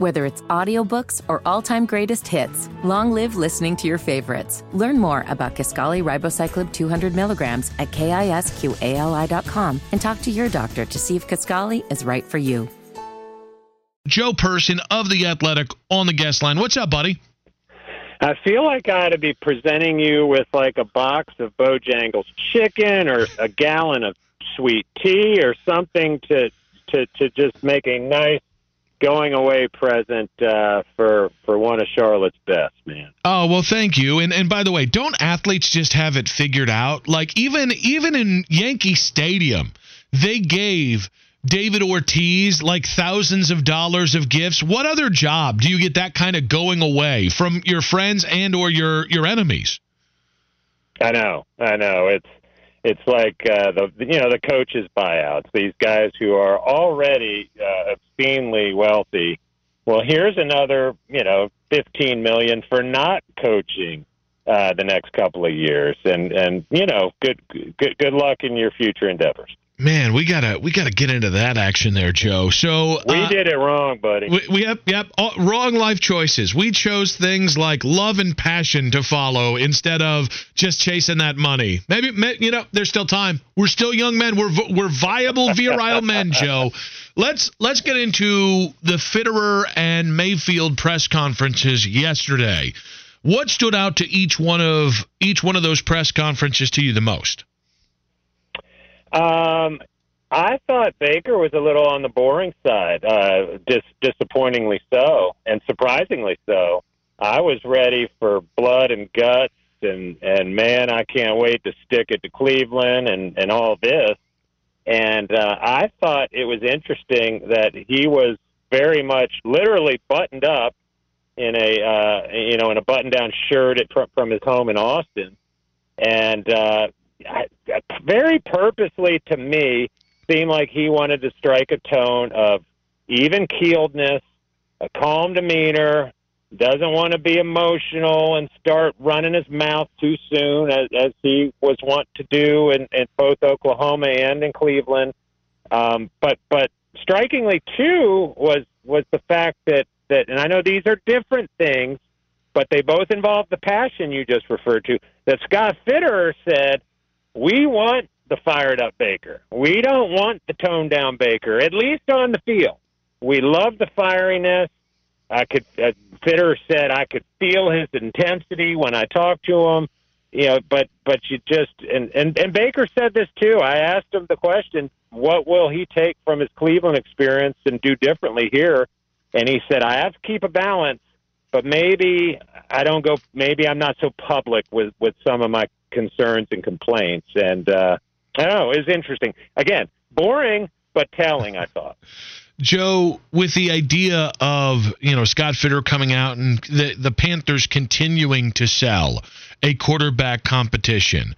Whether it's audiobooks or all-time greatest hits, long live listening to your favorites. Learn more about Kisqali Ribociclib 200 milligrams at kisqali.com and talk to your doctor to see if Kisqali is right for you. Joe Person of The Athletic on the guest line. What's up, buddy? I feel like I ought to be presenting you with like a box of Bojangles chicken or a gallon of sweet tea or something to to to just make a nice going away present uh, for for one of Charlotte's best, man. Oh well, thank you. And and by the way, don't athletes just have it figured out? Like even even in Yankee Stadium, they gave David Ortiz like thousands of dollars of gifts. What other job do you get that kind of going away from your friends and or your your enemies? I know, I know. It's it's like uh, the you know the coaches' buyouts. These guys who are already uh, obscenely wealthy. Well, here's another you know fifteen million for not coaching uh, the next couple of years, and and you know good good good luck in your future endeavors. Man, we gotta we gotta get into that action there, Joe. So we uh, did it wrong, buddy. We, we yep yep all, wrong life choices. We chose things like love and passion to follow instead of just chasing that money. Maybe you know there's still time. We're still young men. We're we're viable virile men, Joe. Let's let's get into the Fitterer and Mayfield press conferences yesterday. What stood out to each one of each one of those press conferences to you the most? Um, I thought Baker was a little on the boring side, uh, dis- disappointingly so, and surprisingly so. I was ready for blood and guts, and and man, I can't wait to stick it to Cleveland and and all this. And uh, I thought it was interesting that he was very much literally buttoned up in a uh, you know in a button down shirt at, from, from his home in Austin, and uh, very purposely to me seemed like he wanted to strike a tone of even keeledness, a calm demeanor, doesn't want to be emotional and start running his mouth too soon, as, as he was wont to do in, in both Oklahoma and in Cleveland. Um, but but strikingly too was was the fact that that, and I know these are different things, but they both involve the passion you just referred to. That Scott Fitterer said we want the fired up Baker. We don't want the toned down Baker, at least on the field. We love the fieriness. I could, Fitterer said, I could feel his intensity when I talked to him. You know, but but you just and and and Baker said this too. I asked him the question, what will he take from his Cleveland experience and do differently here? And he said, I have to keep a balance, but maybe I don't go. Maybe I'm not so public with with some of my concerns and complaints. And uh, I don't know, it was interesting. Again, boring but telling. I thought. Joe, with the idea of you know Scott Fitterer coming out and the the Panthers continuing to sell a quarterback competition,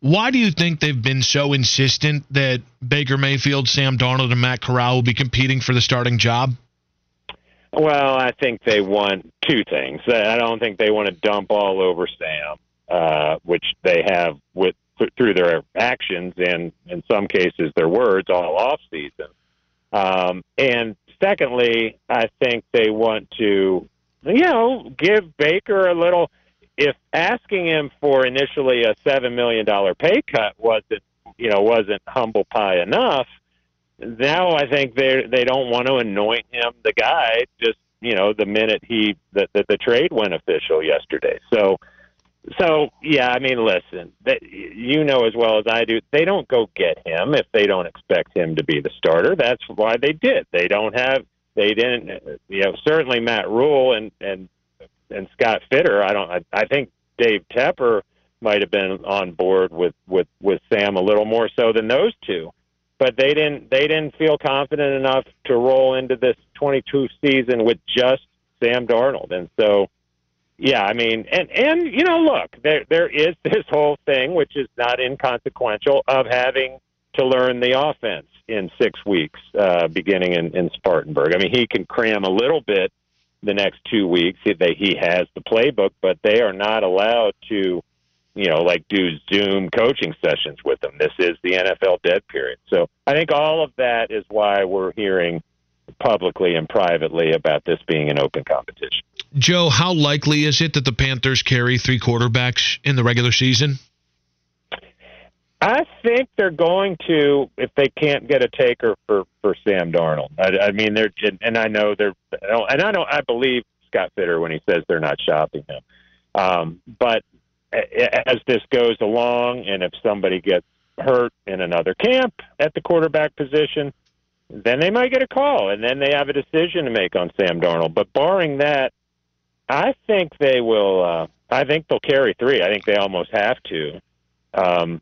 why do you think they've been so insistent that Baker Mayfield, Sam Darnold, and Matt Corral will be competing for the starting job? Well, I think they want two things. I don't think they want to dump all over Sam uh, which they have with through their actions and in some cases their words all off season. Um, and secondly, I think they want to, you know, give Baker a little. If asking him for initially a seven million dollar pay cut wasn't, you know, wasn't humble pie enough, now I think they they don't want to anoint him the guy just you know the minute he that the, the trade went official yesterday. So so yeah, I mean, listen, you know as well as I do, they don't go get him if they don't expect him to be the starter. That's why they did. They don't have, they didn't, you know, certainly Matt Rhule and and and Scott Fitterer. I don't. I, I think Dave Tepper might have been on board with with with Sam a little more so than those two, but they didn't. They didn't feel confident enough to roll into this 22 season with just Sam Darnold, and so yeah, I mean, and and you know, look, there there is this whole thing which is not inconsequential of having to learn the offense in six weeks, uh, beginning in, in Spartanburg. I mean, he can cram a little bit the next two weeks. He, they, he has the playbook, but they are not allowed to, you know, like do Zoom coaching sessions with them. This is the NFL dead period. So I think all of that is why we're hearing publicly and privately about this being an open competition. Joe, how likely is it that the Panthers carry three quarterbacks in the regular season? I think they're going to if they can't get a taker for for Sam Darnold. I, I mean, they're and I know they're and I don't I believe Scott Fitterer when he says they're not shopping him. Um, but as this goes along, and if somebody gets hurt in another camp at the quarterback position, then they might get a call, and then they have a decision to make on Sam Darnold. But barring that, I think they will. Uh, I think they'll carry three. I think they almost have to, um,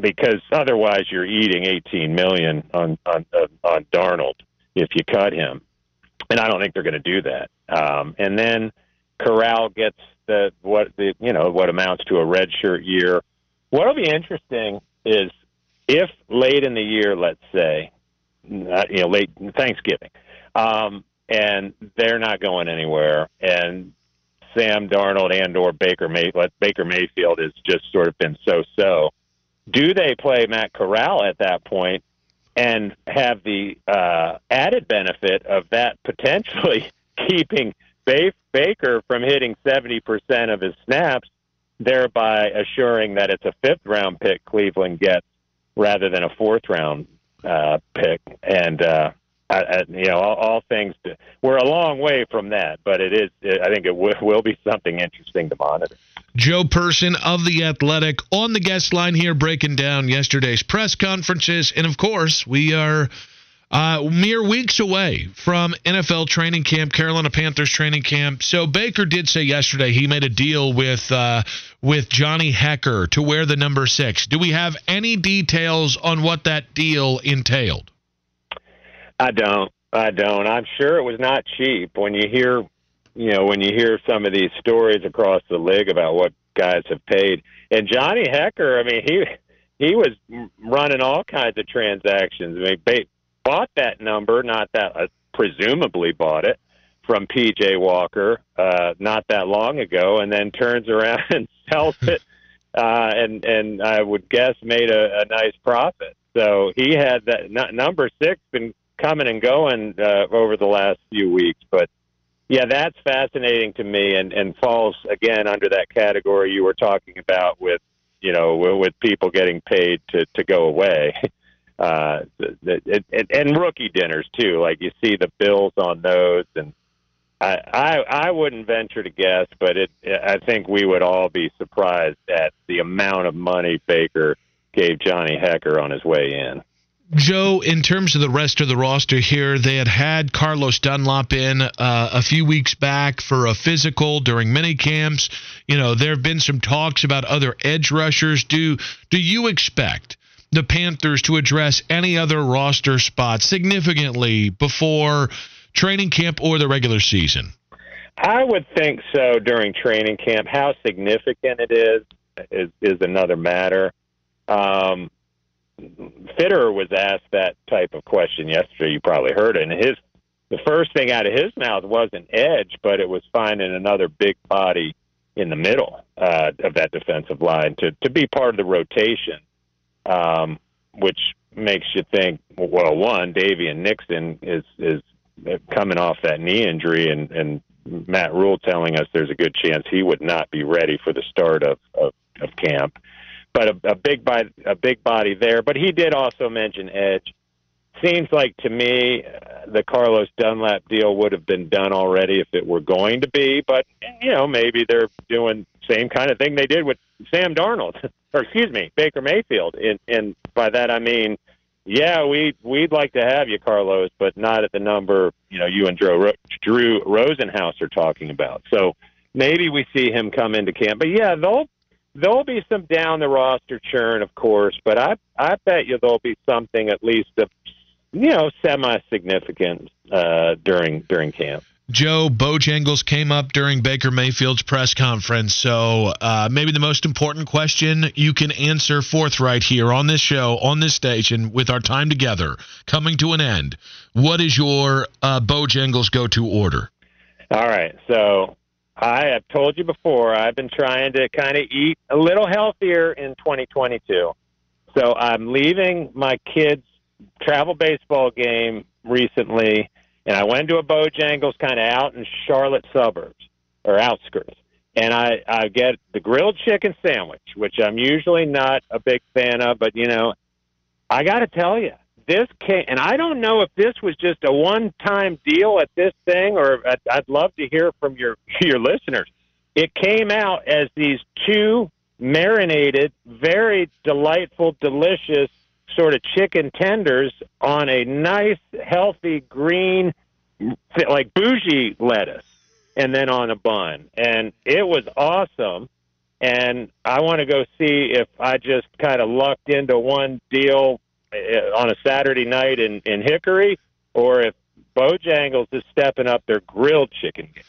because otherwise you're eating 18 million on on uh, on Darnold if you cut him, and I don't think they're going to do that. Um, and then Corral gets the what the you know what amounts to a redshirt year. What'll be interesting is if late in the year, let's say, not, you know, late Thanksgiving, um, and they're not going anywhere, and Sam Darnold and or Baker May Baker Mayfield has just sort of been so so. Do they play Matt Corral at that point and have the uh, added benefit of that potentially keeping Baker from hitting 70% of his snaps, thereby assuring that it's a fifth round pick Cleveland gets rather than a fourth round uh, pick. And, uh, You know, all, all things, to, we're a long way from that, but it is, it, I think it w- will be something interesting to monitor. Joe Person of The Athletic on the guest line here, breaking down yesterday's press conferences. And of course, we are uh, mere weeks away from NFL training camp, Carolina Panthers training camp. So Baker did say yesterday he made a deal with uh, with Johnny Hekker to wear the number six. Do we have any details on what that deal entailed? I don't. I don't. I'm sure it was not cheap. When you hear, you know, when you hear some of these stories across the league about what guys have paid, and Johnny Hekker, I mean, he he was running all kinds of transactions. I mean, bought that number, not that uh, presumably bought it from PJ Walker uh, not that long ago, and then turns around and sells it, uh, and and I would guess made a, a nice profit. So he had that n- number six been coming and going uh, over the last few weeks, but yeah, that's fascinating to me, and and falls again under that category you were talking about with you know with people getting paid to to go away. uh, it, it, and rookie dinners too. Like you see the bills on those, and I, I I wouldn't venture to guess, but it I think we would all be surprised at the amount of money Baker gave Johnny Hekker on his way in. Joe, in terms of the rest of the roster here, they had had Carlos Dunlap in uh, a few weeks back for a physical during mini camps. You know, there have been some talks about other edge rushers. Do do you expect the Panthers to address any other roster spots significantly before training camp or the regular season? I would think so during training camp. How significant it is is, is another matter. Um, Fitterer was asked that type of question yesterday. You probably heard it. And his the first thing out of his mouth wasn't edge, but it was finding another big body in the middle uh, of that defensive line to to be part of the rotation um, which makes you think, well, one, Daviyon Nixon is is coming off that knee injury, and and Matt Rhule telling us there's a good chance he would not be ready for the start of of, of camp. But a, a big body, a big body there. But he did also mention edge. Seems like to me uh, the Carlos Dunlap deal would have been done already if it were going to be. But you know maybe they're doing same kind of thing they did with Sam Darnold. or excuse me, Baker Mayfield. And, and by that I mean, yeah, we we'd like to have you, Carlos, but not at the number you know you and Drew Drew Rosenhaus are talking about. So maybe we see him come into camp. But yeah, there'll there'll be some down the roster churn, of course. But I I bet you there'll be something at least of you know semi significant uh, during during camp. Joe Bojangles came up during Baker Mayfield's press conference. So uh, maybe the most important question you can answer forthright here on this show, on this station, with our time together coming to an end. What is your uh, Bojangles go to order? All right. So I have told you before, I've been trying to kind of eat a little healthier in 2022. So I'm leaving my kids' travel baseball game recently and I went to a Bojangles kind of out in Charlotte suburbs or outskirts, and I I get the grilled chicken sandwich, which I'm usually not a big fan of, but you know, I got to tell you, this came, and I don't know if this was just a one-time deal at this thing, or I'd, love to hear from your your listeners. It came out as these two marinated, very delightful, delicious sort of chicken tenders on a nice, healthy green, like bougie lettuce, and then on a bun. And it was awesome. And I want to go see if I just kind of lucked into one deal on a Saturday night in, in Hickory, or if Bojangles is stepping up their grilled chicken game.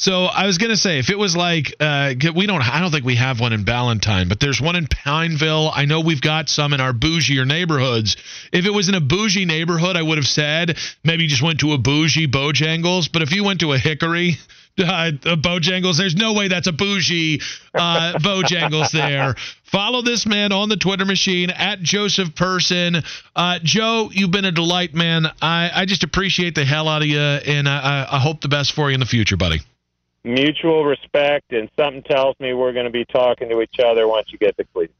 So I was gonna say if it was like uh, we don't I don't think we have one in Ballantyne, but there's one in Pineville. I know we've got some in our bougier neighborhoods. If it was in a bougie neighborhood, I would have said maybe you just went to a bougie Bojangles. But if you went to a Hickory, uh, Bojangles. There's no way that's a bougie uh, Bojangles there. Follow this man on the Twitter machine at Joseph Person. Uh, Joe, you've been a delight, man. I, I just appreciate the hell out of you, and I, I hope the best for you in the future, buddy mutual respect, and something tells me we're going to be talking to each other once you get to Cleveland.